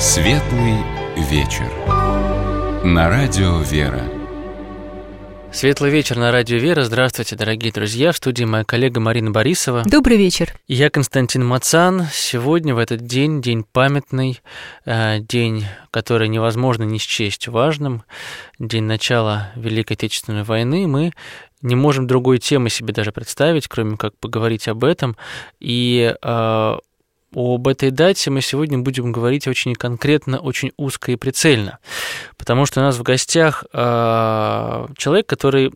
Светлый вечер. На радио «Вера». Светлый вечер на радио «Вера». Здравствуйте, дорогие друзья. В студии моя коллега Марина Борисова. Добрый вечер. Я Константин Мацан. Сегодня, в этот день, день памятный, э, день, который невозможно не счесть важным, день начала Великой Отечественной войны, мы не можем другой темы себе даже представить, кроме как поговорить об этом. И э, об этой дате мы сегодня будем говорить очень конкретно, очень узко и прицельно, потому что у нас в гостях э, человек, который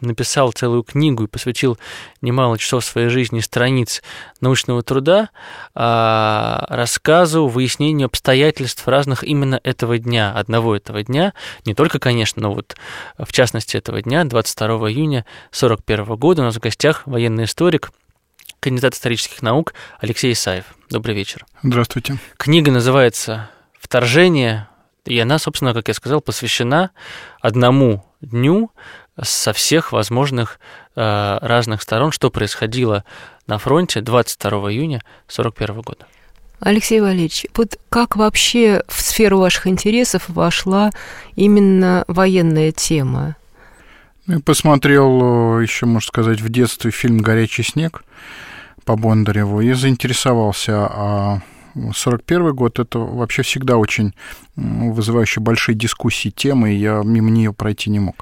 написал целую книгу и посвятил немало часов своей жизни страниц научного труда э, рассказу, выяснению обстоятельств разных именно этого дня, одного этого дня, не только, конечно, но вот в частности этого дня, 22 июня 1941 года. У нас в гостях военный историк кандидат исторических наук Алексей Исаев. Добрый вечер. Здравствуйте. Книга называется «Вторжение», и она, собственно, как я сказал, посвящена одному дню со всех возможных э, разных сторон, что происходило на фронте 22 июня 1941 года. Алексей Валерьевич, вот как вообще в сферу ваших интересов вошла именно военная тема? Я посмотрел э, еще, можно сказать, в детстве фильм «Горячий снег», по Бондареву и заинтересовался. А 41 год это вообще всегда очень вызывающие большие дискуссии темы, и я мимо нее пройти не мог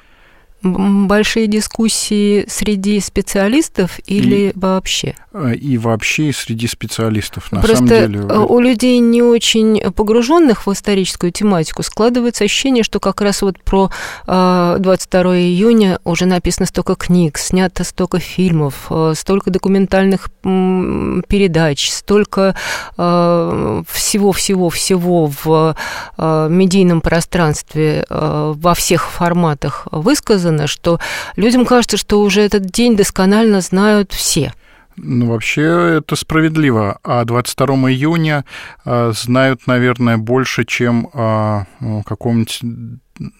большие дискуссии среди специалистов или и, вообще? Э, и вообще среди специалистов. На Просто самом деле... Э, у людей не очень погруженных в историческую тематику складывается ощущение, что как раз вот про 22 э, июня уже написано столько книг, снято столько фильмов, столько документальных передач, столько всего-всего-всего в медийном пространстве во всех форматах высказано, сказано, что людям кажется, что уже этот день досконально знают все. Ну, вообще это справедливо. А 22 июня а, знают, наверное, больше, чем а, ну, каком-нибудь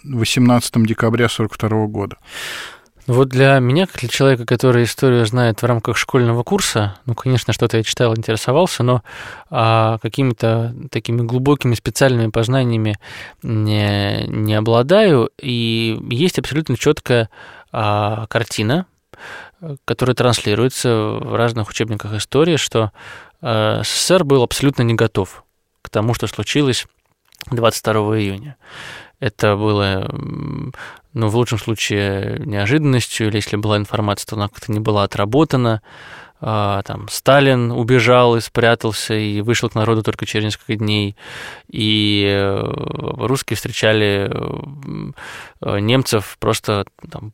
18 декабря 42 года. Вот для меня, как для человека, который историю знает в рамках школьного курса, ну, конечно, что-то я читал, интересовался, но а, какими-то такими глубокими специальными познаниями не, не обладаю. И есть абсолютно четкая а, картина, которая транслируется в разных учебниках истории, что а, СССР был абсолютно не готов к тому, что случилось 22 июня. Это было ну, в лучшем случае неожиданностью, или если была информация, то она как-то не была отработана. А, там Сталин убежал и спрятался, и вышел к народу только через несколько дней. И э, русские встречали э, немцев просто там,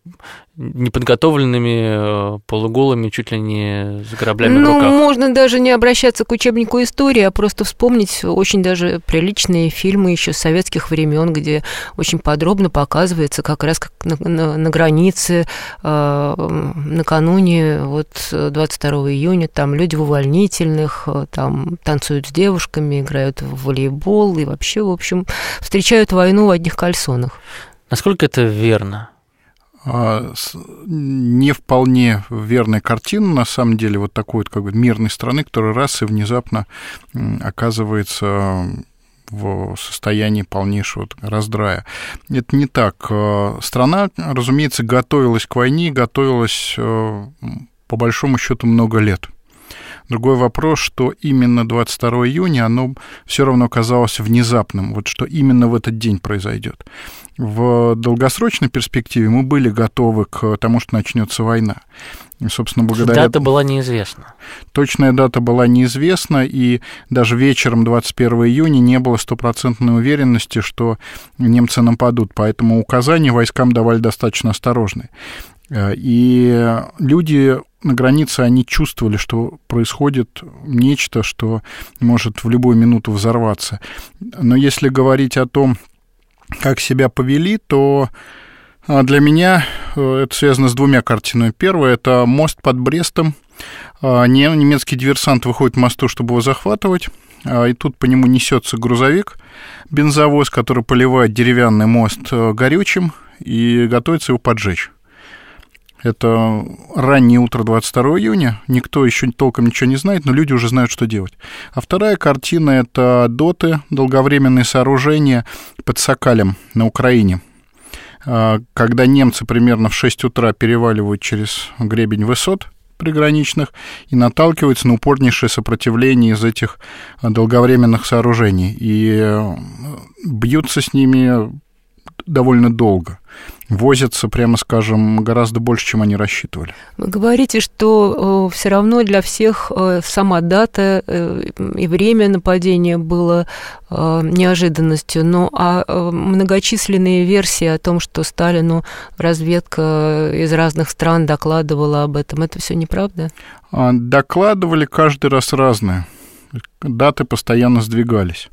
неподготовленными, э, полуголыми, чуть ли не с граблями ну, в руках. можно даже не обращаться к учебнику истории, а просто вспомнить очень даже приличные фильмы еще советских времен, где очень подробно показывается как раз как на, на, на границе э, накануне вот 22 июня там люди в увольнительных, э, там танцуют с девушками, играют в волейбол и вообще, в общем, встречают войну в одних кальсонах. Насколько это верно? А, не вполне верная картина, на самом деле, вот такой вот как бы мирной страны, которая раз и внезапно оказывается в состоянии полнейшего раздрая. Это не так. А, страна, разумеется, готовилась к войне, готовилась а, по большому счету много лет. Другой вопрос, что именно 22 июня оно все равно казалось внезапным, вот что именно в этот день произойдет. В долгосрочной перспективе мы были готовы к тому, что начнется война. И, собственно, благодаря... Дата была неизвестна. Точная дата была неизвестна, и даже вечером 21 июня не было стопроцентной уверенности, что немцы нападут, поэтому указания войскам давали достаточно осторожные. Э, и люди на границе, они чувствовали, что происходит нечто, что может в любую минуту взорваться. Но если говорить о том, как себя повели, то а, для меня э, это связано с двумя картинами. Первое – это мост под Брестом. А, немецкий диверсант выходит к мосту, чтобы его захватывать. А, и тут по нему несется грузовик, бензовоз, который поливает деревянный мост э, горючим и готовится его поджечь. Это раннее утро 22 июня, никто еще толком ничего не знает, но люди уже знают, что делать. А вторая картина — это доты, долговременные сооружения под Сокалем на Украине. А, когда немцы примерно в 6 утра переваливают через гребень высот приграничных и наталкиваются на упорнейшее сопротивление из этих долговременных сооружений. И э, бьются с ними довольно долго. Возятся, прямо скажем, гораздо больше, чем они рассчитывали. Вы говорите, что э, все равно для всех э, сама дата э, и время нападения было э, неожиданностью. Ну а э, многочисленные версии о том, что Сталину разведка из разных стран докладывала об этом, это все неправда? А, докладывали каждый раз разное. Даты постоянно сдвигались.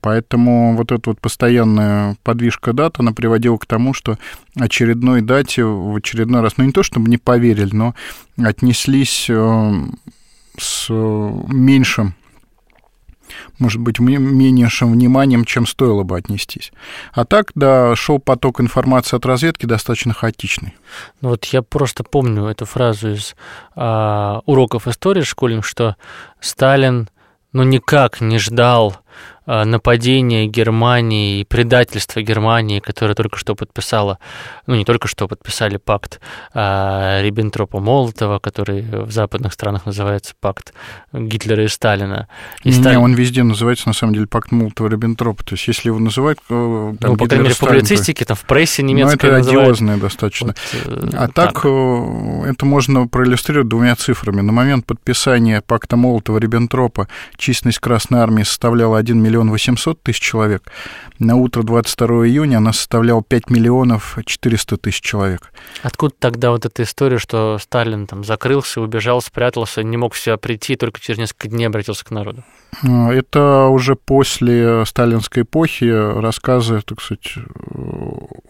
Поэтому вот эта вот постоянная подвижка дат, она приводила к тому, что очередной дате в очередной раз, ну не то чтобы не поверили, но отнеслись э, с меньшим может быть, меньшим вниманием, чем стоило бы отнестись. А так, да, шел поток информации от разведки достаточно хаотичный. Ну вот я просто помню эту фразу из а, уроков истории школьных, что Сталин ну никак не ждал нападение Германии и предательство Германии, которая только что подписала, ну не только что подписали пакт а, Риббентропа-Молотова, который в западных странах называется пакт Гитлера и Сталина. И не, Сталин... он везде называется на самом деле пакт Молотова-Риббентропа. То есть если его называют... Э, там, ну, по крайней мере, в публицистике, там в прессе немецкой Ну, это одиозное достаточно. Вот, а так, так это можно проиллюстрировать двумя цифрами. На момент подписания пакта Молотова-Риббентропа численность Красной Армии составляла 1 миллион миллион восемьсот тысяч человек. На утро 22 июня она составляла 5 миллионов 400 тысяч человек. Откуда тогда вот эта история, что Сталин там закрылся, убежал, спрятался, не мог в себя прийти, только через несколько дней обратился к народу? А, это уже после сталинской эпохи рассказы, так сказать,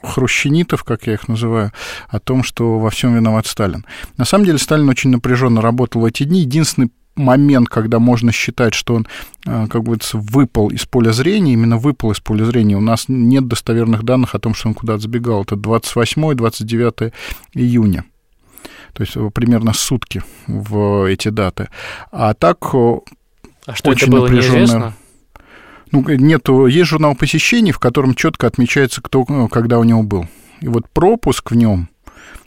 хрущенитов, как я их называю, о том, что во всем виноват Сталин. На самом деле Сталин очень напряженно работал в эти дни. Единственный момент, когда можно считать, что он, э, как говорится, выпал из поля зрения, именно выпал из поля зрения. У нас нет достоверных данных о том, что он куда-то забегал. Это 28-29 июня. То есть э, примерно сутки в эти даты. А так э, а что очень это было напряженная... неизвестно? Ну, нету, есть журнал посещений, в котором четко отмечается, кто когда у него был. И вот пропуск в нем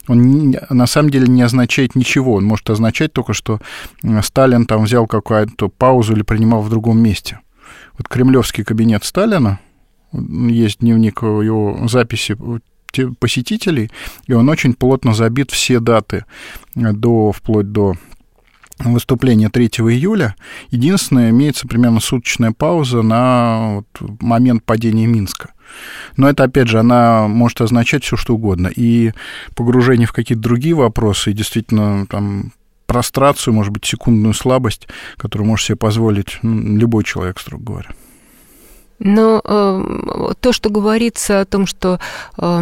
он на самом деле не означает ничего. Он может означать только, что Сталин там взял какую-то паузу или принимал в другом месте. Вот кремлевский кабинет Сталина, есть дневник его записи посетителей, и он очень плотно забит все даты до, вплоть до выступления 3 июля. Единственное, имеется примерно суточная пауза на вот момент падения Минска. Но это, опять же, она может означать все что угодно. И погружение в какие-то другие вопросы, и действительно там прострацию, может быть, секундную слабость, которую может себе позволить ну, любой человек, строго говоря. Но э, то, что говорится о том, что э,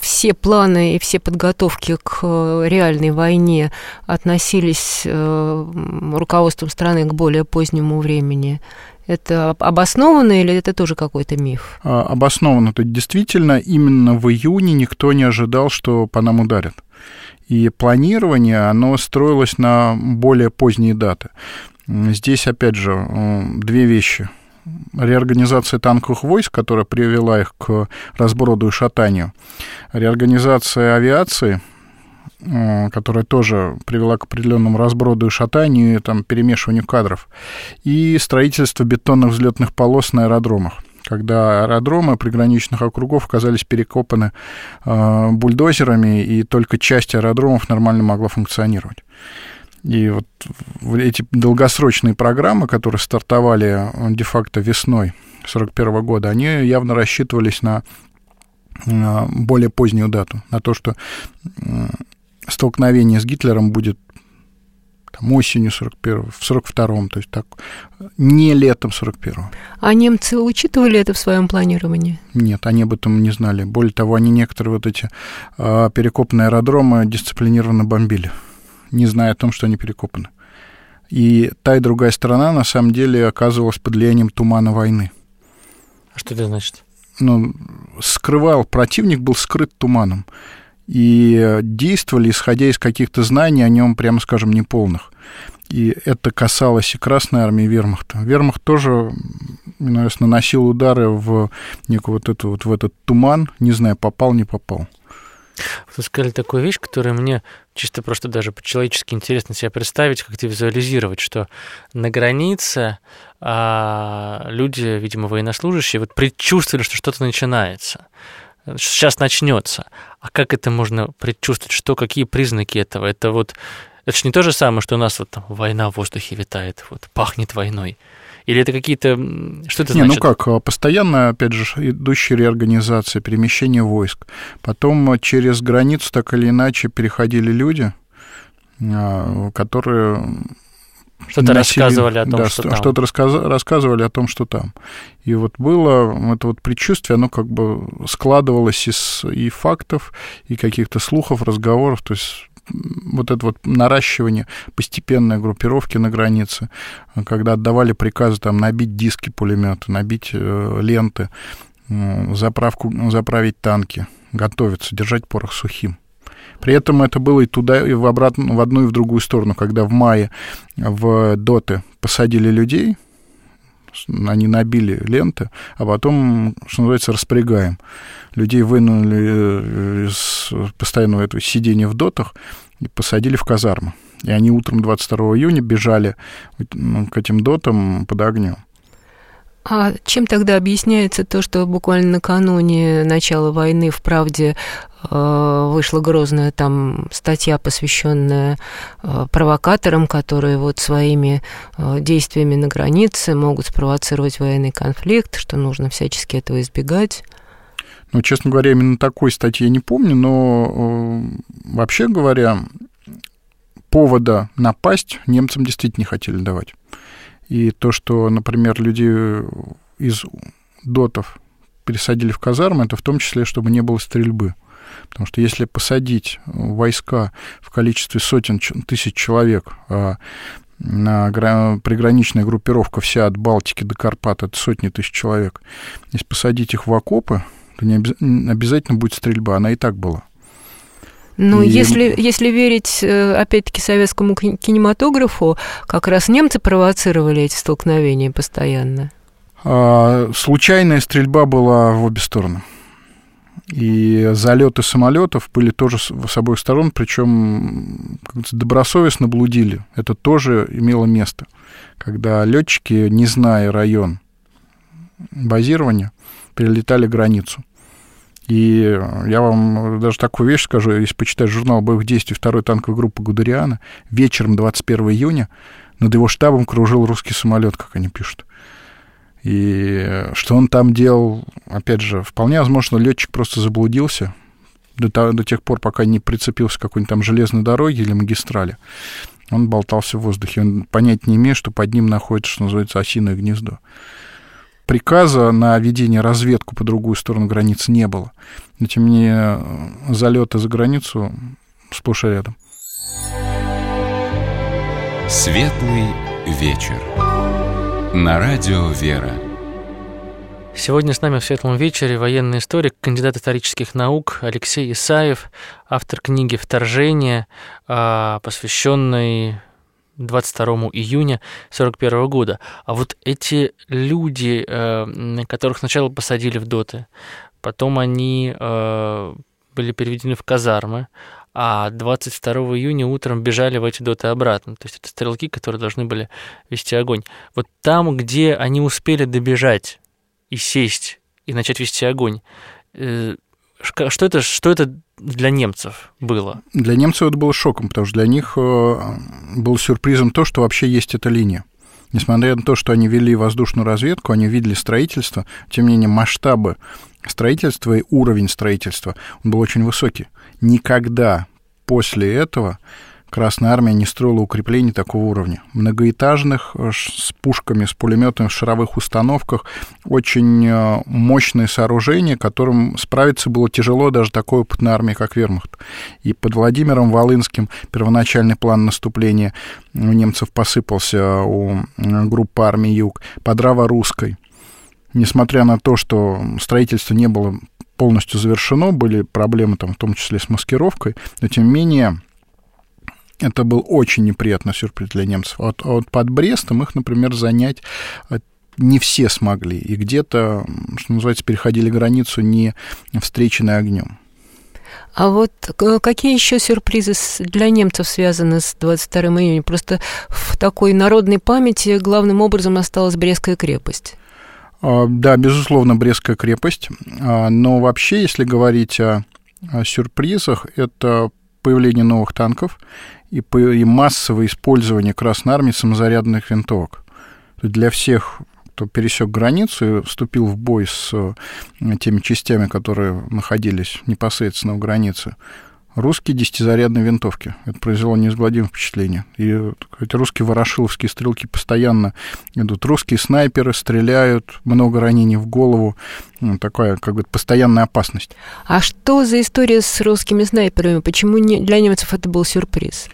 все планы и все подготовки к э, реальной войне относились э, руководством страны к более позднему времени, это обоснованно или это тоже какой-то миф? А, обоснованно. То есть действительно именно в июне никто не ожидал, что по нам ударят. И планирование, оно строилось на более поздние даты. Здесь, опять же, две вещи. Реорганизация танковых войск, которая привела их к разброду и шатанию. Реорганизация авиации, Э, которая тоже привела к определенному разброду и шатанию, и там, перемешиванию кадров, и строительство бетонных взлетных полос на аэродромах когда аэродромы приграничных округов оказались перекопаны э, бульдозерами, и только часть аэродромов нормально могла функционировать. И вот эти долгосрочные программы, которые стартовали э, де-факто весной 1941 года, они явно рассчитывались на, на более позднюю дату, на то, что столкновение с Гитлером будет там, осенью 41 в 42-м, то есть так, не летом 41-го. А немцы учитывали это в своем планировании? Нет, они об этом не знали. Более того, они некоторые вот эти а, перекопанные аэродромы дисциплинированно бомбили, не зная о том, что они перекопаны. И та и другая сторона, на самом деле, оказывалась под влиянием тумана войны. А что это значит? Ну, скрывал, противник был скрыт туманом. и действовали, исходя из каких-то знаний о нем, прямо скажем, неполных. И это касалось и Красной армии, и Вермахта. Вермахт тоже, наверное, наносил удары в некую вот эту вот в этот туман, не знаю, попал, не попал. Вы сказали такую вещь, которая мне чисто просто даже по-человечески интересно себе представить, как-то визуализировать, что на границе а, люди, видимо, военнослужащие, вот предчувствовали, что что-то начинается сейчас начнется. А как это можно предчувствовать? Что, какие признаки этого? Это вот это же не то же самое, что у нас вот там война в воздухе витает, вот пахнет войной. Или это какие-то... Что это не, значит? ну как, а, постоянно, опять же, идущая реорганизация, перемещение войск. Потом через границу так или иначе переходили люди, а, которые что-то рассказывали о том, да, что там. Что-то рассказ... рассказывали о том, что там. И вот было это вот предчувствие, оно как бы складывалось из и фактов, и каких-то слухов, разговоров, то есть вот это вот наращивание постепенной группировки на границе, когда отдавали приказы там набить диски пулемета, набить э, ленты, э, заправку, заправить танки, готовиться, держать порох сухим. При этом это было и туда, и в, обратно, в одну и в другую сторону, когда в мае в доты посадили людей, они набили ленты, а потом, что называется, распрягаем. Людей вынули э, из постоянного этого сидения в дотах и посадили в казармы. И они утром 22 июня бежали ну, к этим дотам под огнем. А чем тогда объясняется то, что буквально накануне начала войны в «Правде» э, вышла грозная там статья, посвященная э, провокаторам, которые вот своими э, действиями на границе могут спровоцировать военный конфликт, что нужно всячески этого избегать? Ну, честно говоря, именно такой статьи я не помню, но вообще говоря, повода напасть немцам действительно не хотели давать. И то, что, например, люди из дотов пересадили в казармы, это в том числе, чтобы не было стрельбы. Потому что если посадить войска в количестве сотен тысяч человек, а на приграничная группировка вся от Балтики до Карпат, это сотни тысяч человек, если посадить их в окопы, то не обязательно будет стрельба, она и так была. Ну, и... если, если верить, э, опять-таки, советскому кинематографу, как раз немцы провоцировали эти столкновения постоянно. А, случайная стрельба была в обе стороны. И залеты самолетов были тоже с обоих сторон, причем добросовестно блудили. Это тоже имело место, когда летчики, не зная район базирования, перелетали границу. И я вам даже такую вещь скажу, если почитать журнал боевых действий второй танковой группы Гудериана, вечером 21 июня над его штабом кружил русский самолет, как они пишут. И что он там делал, опять же, вполне возможно, летчик просто заблудился до, до тех пор, пока не прицепился к какой-нибудь там железной дороге или магистрали. Он болтался в воздухе. Он понять не имеет, что под ним находится, что называется, осиное гнездо приказа на ведение разведку по другую сторону границы не было. Но, тем не менее, залеты за границу сплошь и рядом. Светлый вечер. На радио «Вера». Сегодня с нами в светлом вечере военный историк, кандидат исторических наук Алексей Исаев, автор книги «Вторжение», а, посвященной 22 июня 1941 года. А вот эти люди, э, которых сначала посадили в доты, потом они э, были переведены в казармы, а 22 июня утром бежали в эти доты обратно. То есть это стрелки, которые должны были вести огонь. Вот там, где они успели добежать и сесть, и начать вести огонь, э, что это, что это для немцев было? Для немцев это было шоком, потому что для них э, был сюрпризом то, что вообще есть эта линия. Несмотря на то, что они вели воздушную разведку, они видели строительство, тем не менее масштабы строительства и уровень строительства, он был очень высокий. Никогда после этого Красная Армия не строила укреплений такого уровня. Многоэтажных, э, с пушками, с пулеметами в шаровых установках. Очень э, мощные сооружения, которым справиться было тяжело даже такой опытной армии, как Вермахт. И под Владимиром Волынским первоначальный план наступления у немцев посыпался у группы армии Юг. Под Раво-Русской. Несмотря на то, что строительство не было полностью завершено, были проблемы там, в том числе с маскировкой, но тем не менее это был очень неприятный сюрприз для немцев. А вот, а вот под Брестом их, например, занять э, не все смогли. И где-то, что называется, переходили границу не встреченной огнем. А вот э, какие еще сюрпризы для немцев связаны с 22 июня? Просто в такой народной памяти главным образом осталась Брестская крепость. А, да, безусловно, Брестская крепость. Но вообще, если говорить о, о сюрпризах, это появление новых танков и, и массовое использование Красной Армии самозарядных винтовок. Для всех кто пересек границу и вступил в бой с э, теми частями, которые находились непосредственно у границы, русские десятизарядные винтовки. Это произвело неизгладимое впечатление. И эти русские ворошиловские стрелки постоянно идут. Русские снайперы стреляют, много ранений в голову. Ну, такая как бы постоянная опасность. А что за история с русскими снайперами? Почему не, для немцев это был сюрприз?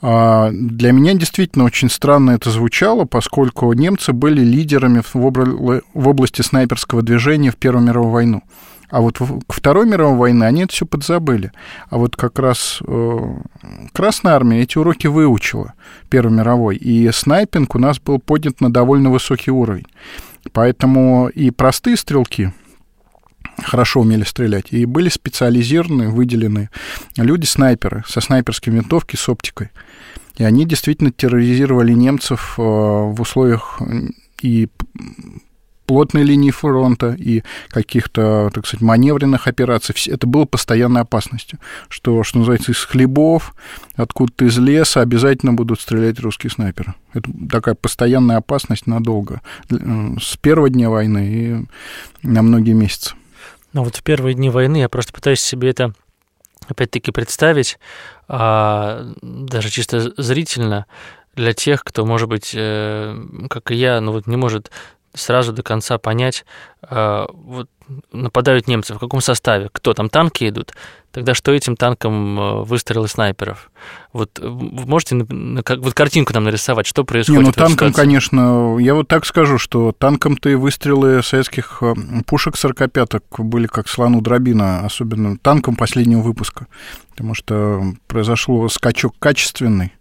А, для меня действительно очень странно это звучало, поскольку немцы были лидерами в области снайперского движения в Первую мировую войну. А вот к Второй мировой войне они это все подзабыли. А вот как раз э, Красная Армия эти уроки выучила Первой мировой, и снайпинг у нас был поднят на довольно высокий уровень. Поэтому и простые стрелки, хорошо умели стрелять. И были специализированные, выделены люди-снайперы со снайперской винтовки с оптикой. И они действительно терроризировали немцев э, в условиях и плотной линии фронта и каких-то, так сказать, маневренных операций. Это было постоянной опасностью. Что, что называется, из хлебов, откуда-то из леса обязательно будут стрелять русские снайперы. Это такая постоянная опасность надолго. С первого дня войны и на многие месяцы. Ну вот в первые дни войны я просто пытаюсь себе это опять-таки представить, а, даже чисто зрительно, для тех, кто, может быть, э, как и я, ну вот не может сразу до конца понять, а, вот нападают немцы, в каком составе, кто там, танки идут, тогда что этим танком э, выстрелы снайперов? Вот вы можете вот картинку нам нарисовать, что происходит? Не, ну танком, конечно, я вот так скажу, что танком-то и выстрелы советских э, пушек 45-ок были как слону дробина, особенно танком последнего выпуска, потому что произошел скачок качественный,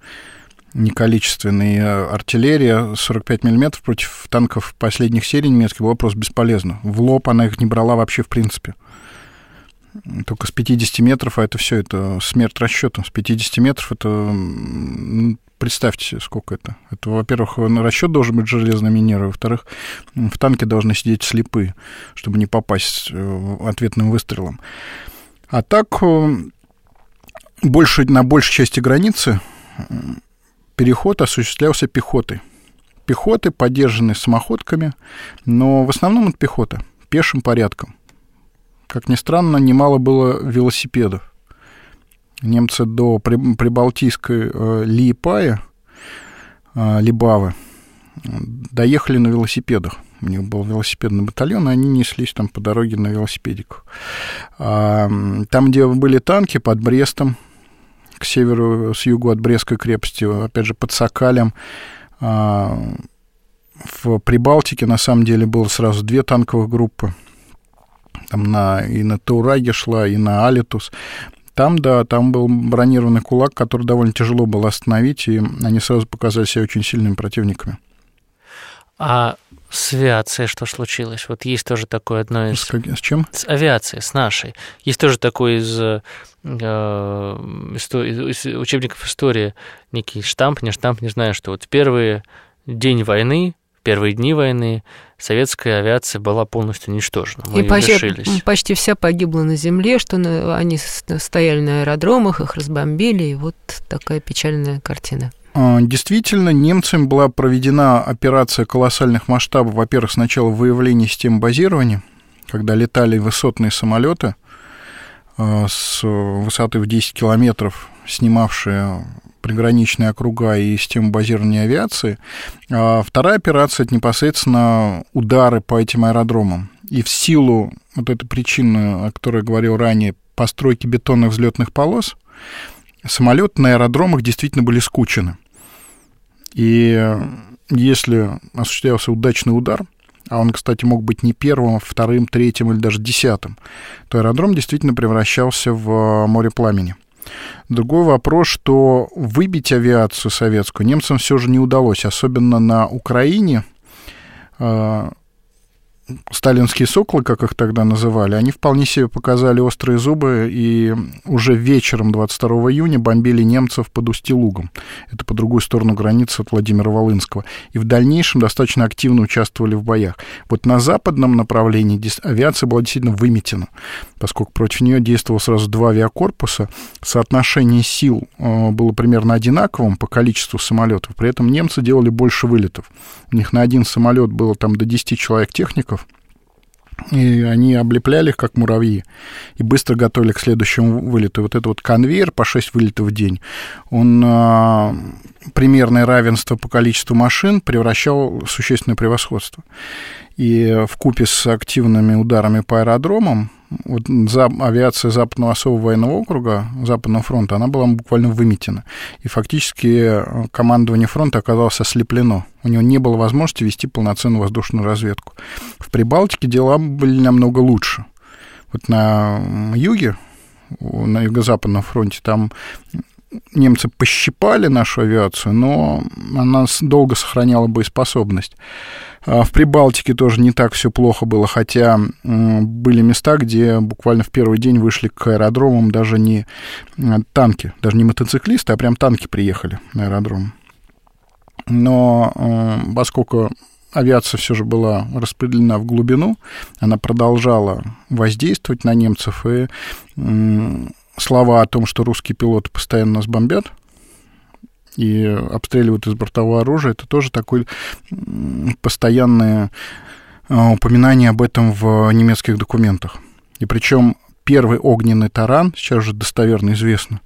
неколичественной артиллерия 45 миллиметров против танков последних серий немецких была просто бесполезна. В лоб она их не брала вообще в принципе. Только с 50 метров, а это все, это смерть расчетом. С 50 метров это представьте, сколько это. Это, во-первых, на расчет должен быть железный минер, а во-вторых, в танке должны сидеть слепые, чтобы не попасть э, ответным выстрелом. А так, э, больше, на большей части границы переход осуществлялся пехотой. Пехоты, поддержанные самоходками, но в основном это пехота, пешим порядком. Как ни странно, немало было велосипедов. Немцы до прибалтийской э, Лиепая, э, Либавы, доехали на велосипедах. У них был велосипедный батальон, и они неслись там по дороге на велосипедиках. Там, где были танки под Брестом, к северу, с югу от Брестской крепости, опять же, под Сокалем. А, в Прибалтике, на самом деле, было сразу две танковых группы. Там на, и на Таураге шла, и на Алитус. Там, да, там был бронированный кулак, который довольно тяжело было остановить, и они сразу показали себя очень сильными противниками. А с авиацией что случилось? Вот есть тоже такое одно из... С, как... с чем? С авиацией, с нашей. Есть тоже такой из, э, из учебников истории некий штамп, не штамп, не знаю, что вот в первый день войны, в первые дни войны советская авиация была полностью уничтожена. Мы и почти, лишились. почти вся погибла на земле, что на, они стояли на аэродромах, их разбомбили, и вот такая печальная картина. А, действительно, немцами была проведена операция колоссальных масштабов. Во-первых, сначала выявление систем базирования, когда летали высотные самолеты а, с высоты в 10 километров, снимавшие приграничные округа и систему базирования авиации. А вторая операция – это непосредственно удары по этим аэродромам. И в силу вот этой причины, о которой я говорил ранее, постройки бетонных взлетных полос, самолеты на аэродромах действительно были скучены. И если осуществлялся удачный удар, а он, кстати, мог быть не первым, а вторым, третьим или даже десятым, то аэродром действительно превращался в море пламени. Другой вопрос, что выбить авиацию советскую немцам все же не удалось, особенно на Украине а, сталинские соколы, как их тогда называли, они вполне себе показали острые зубы и уже вечером 22 июня бомбили немцев под Устилугом. Это по другую сторону границы от Владимира Волынского. И в дальнейшем достаточно активно участвовали в боях. Вот на западном направлении авиация была действительно выметена, поскольку против нее действовало сразу два авиакорпуса. Соотношение сил э, было примерно одинаковым по количеству самолетов. При этом немцы делали больше вылетов. У них на один самолет было там до 10 человек техников, и они облепляли их, как муравьи, и быстро готовили к следующему вылету. И вот этот вот конвейер по 6 вылетов в день, он а, примерное равенство по количеству машин превращал в существенное превосходство. И в купе с активными ударами по аэродромам вот за, авиация Западного особого военного округа, Западного фронта, она была буквально выметена. И фактически э, командование фронта оказалось ослеплено. У него не было возможности вести полноценную воздушную разведку. В Прибалтике дела были намного лучше. Вот на юге, на юго-западном фронте, там немцы пощипали нашу авиацию, но она долго сохраняла боеспособность. А в Прибалтике тоже не так все плохо было, хотя были места, где буквально в первый день вышли к аэродромам даже не танки, даже не мотоциклисты, а прям танки приехали на аэродром. Но поскольку авиация все же была распределена в глубину, она продолжала воздействовать на немцев, и слова о том, что русские пилоты постоянно нас бомбят, и обстреливают из бортового оружия, это тоже такое постоянное а, упоминание об этом в немецких документах. И причем первый огненный таран, сейчас уже достоверно известно,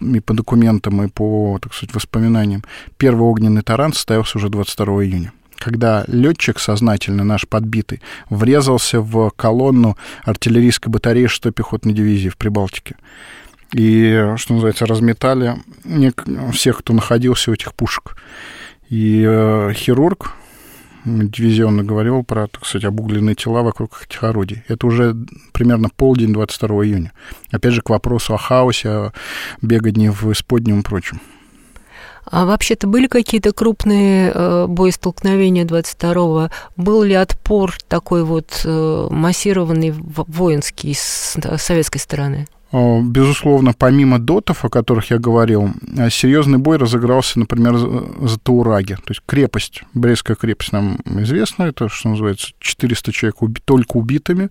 и по документам, и по, так сказать, воспоминаниям, первый огненный таран состоялся уже 22 июня когда летчик сознательно наш подбитый врезался в колонну артиллерийской батареи 6-й пехотной дивизии в Прибалтике и, что называется, разметали всех, кто находился у этих пушек. И э, хирург дивизионно говорил про, так сказать, обугленные тела вокруг этих орудий. Это уже примерно полдень 22 июня. Опять же, к вопросу о хаосе, о беготне в исподнем и прочем. А вообще-то были какие-то крупные э, боестолкновения 22-го? Был ли отпор такой вот э, массированный воинский с советской стороны? Э, безусловно, помимо дотов, о которых я говорил, э, серьезный бой разыгрался, например, за Таураги. То есть крепость, Брестская крепость нам известна, это, что называется, 400 человек уби- только убитыми.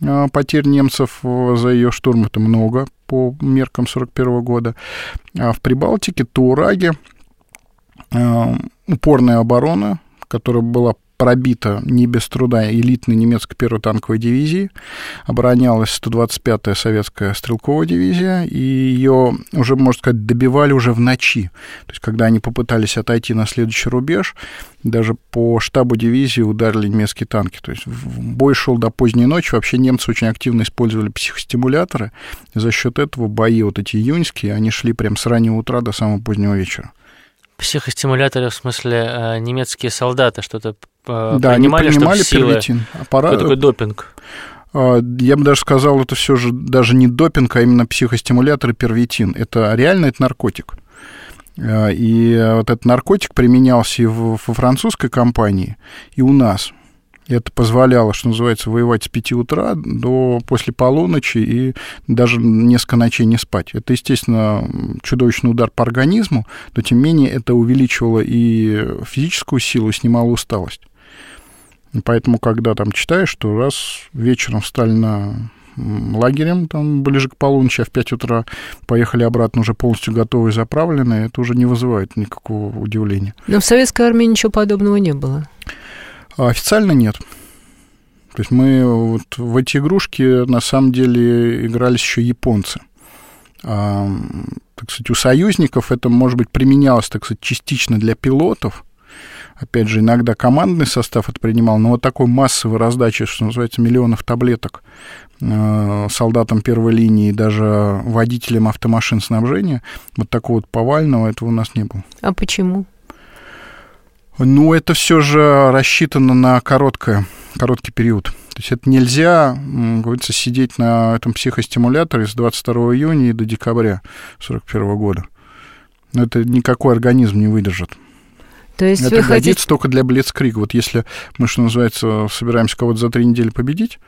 Э, потерь немцев за ее штурм это много по меркам 41 года. А в Прибалтике Таураги упорная оборона, которая была пробита не без труда элитной немецкой первой танковой дивизии. Оборонялась 125-я советская стрелковая дивизия, и ее уже, можно сказать, добивали уже в ночи. То есть, когда они попытались отойти на следующий рубеж, даже по штабу дивизии ударили немецкие танки. То есть бой шел до поздней ночи. Вообще немцы очень активно использовали психостимуляторы. И за счет этого бои вот эти июньские, они шли прям с раннего утра до самого позднего вечера психостимуляторы, в смысле, э, немецкие солдаты что-то э, да, принимали, они принимали чтобы первитин. Аппарат... Что такое допинг? А, я бы даже сказал, это все же даже не допинг, а именно психостимулятор и первитин. Это реально это наркотик. Э, и вот этот наркотик применялся и во французской компании, и у нас. Это позволяло, что называется, воевать с 5 утра до после полуночи и даже несколько ночей не спать. Это, естественно, чудовищный удар по организму, но, тем не менее, это увеличивало и физическую силу, снимало усталость. Поэтому, когда там читаешь, что раз вечером встали на лагерем, там ближе к полуночи, а в 5 утра поехали обратно уже полностью готовые, заправленные, это уже не вызывает никакого удивления. Но в советской армии ничего подобного не было. А официально нет. То есть мы вот в эти игрушки на самом деле игрались еще японцы. А, так сказать, у союзников это, может быть, применялось, так сказать, частично для пилотов. Опять же, иногда командный состав это принимал, но вот такой массовой раздачи, что называется, миллионов таблеток э, солдатам первой линии, даже водителям автомашин снабжения, вот такого вот повального этого у нас не было. А почему? Ну, это все же рассчитано на короткое, короткий период. То есть это нельзя, говорится, сидеть на этом психостимуляторе с 22 июня и до декабря 1941 года. Но это никакой организм не выдержит. То есть это годится хотите... только для блицкрига. Вот если мы, что называется, собираемся кого-то за три недели победить,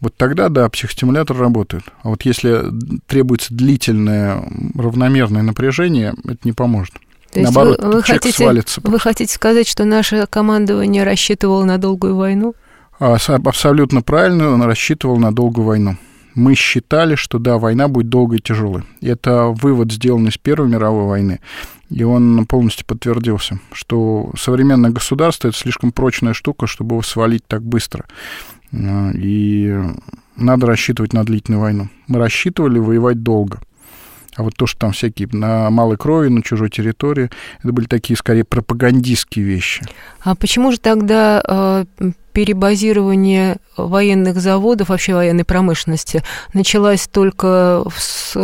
вот тогда, да, психостимулятор работает. А вот если требуется длительное равномерное напряжение, это не поможет. То Наоборот, вы, вы, хотите, свалится. Вы хотите сказать, что наше командование рассчитывало на долгую войну? А, абсолютно правильно, он рассчитывал на долгую войну. Мы считали, что да, война будет долгой и тяжелой. Это вывод, сделанный с Первой мировой войны. И он полностью подтвердился, что современное государство это слишком прочная штука, чтобы его свалить так быстро. А, и надо рассчитывать на длительную войну. Мы рассчитывали воевать долго. А вот то, что там всякие на малой крови, на чужой территории, это были такие, скорее, пропагандистские вещи. А почему же тогда э, перебазирование военных заводов, вообще военной промышленности, началось только с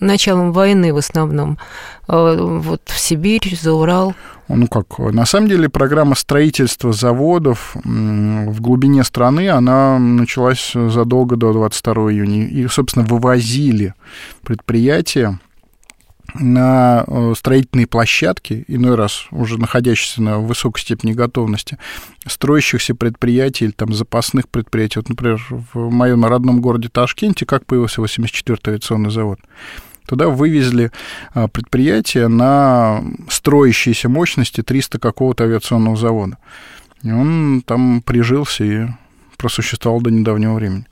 началом войны в основном? Э, вот в Сибирь, за Урал? Ну как, на самом деле программа строительства заводов в глубине страны, она началась задолго до 22 июня. И, собственно, вывозили предприятия на э, строительные площадки, иной раз уже находящиеся на высокой степени готовности, строящихся предприятий или там запасных предприятий. Вот, например, в моем родном городе Ташкенте как появился 84-й авиационный завод? Туда вывезли а, предприятие на строящиеся мощности 300 какого-то авиационного завода. И он там прижился и просуществовал до недавнего времени.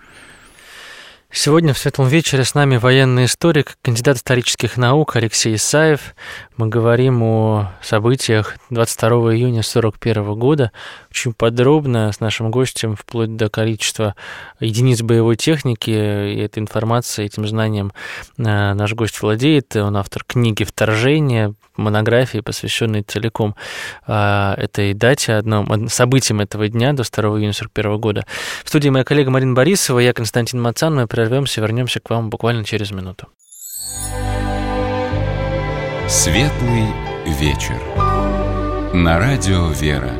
Сегодня в Светлом вечере с нами военный историк, кандидат исторических наук Алексей Исаев. Мы говорим о событиях 22 июня 1941 года очень подробно с нашим гостем, вплоть до количества единиц боевой техники. И этой информацией, этим знанием э, наш гость владеет. Он автор книги «Вторжение», монографии, посвященной целиком э, этой дате, одном событиям этого дня, до 2 июня 1941 года. В студии моя коллега Марина Борисова, я Константин Мацан. Мы прервемся, вернемся к вам буквально через минуту. Светлый вечер. На радио «Вера»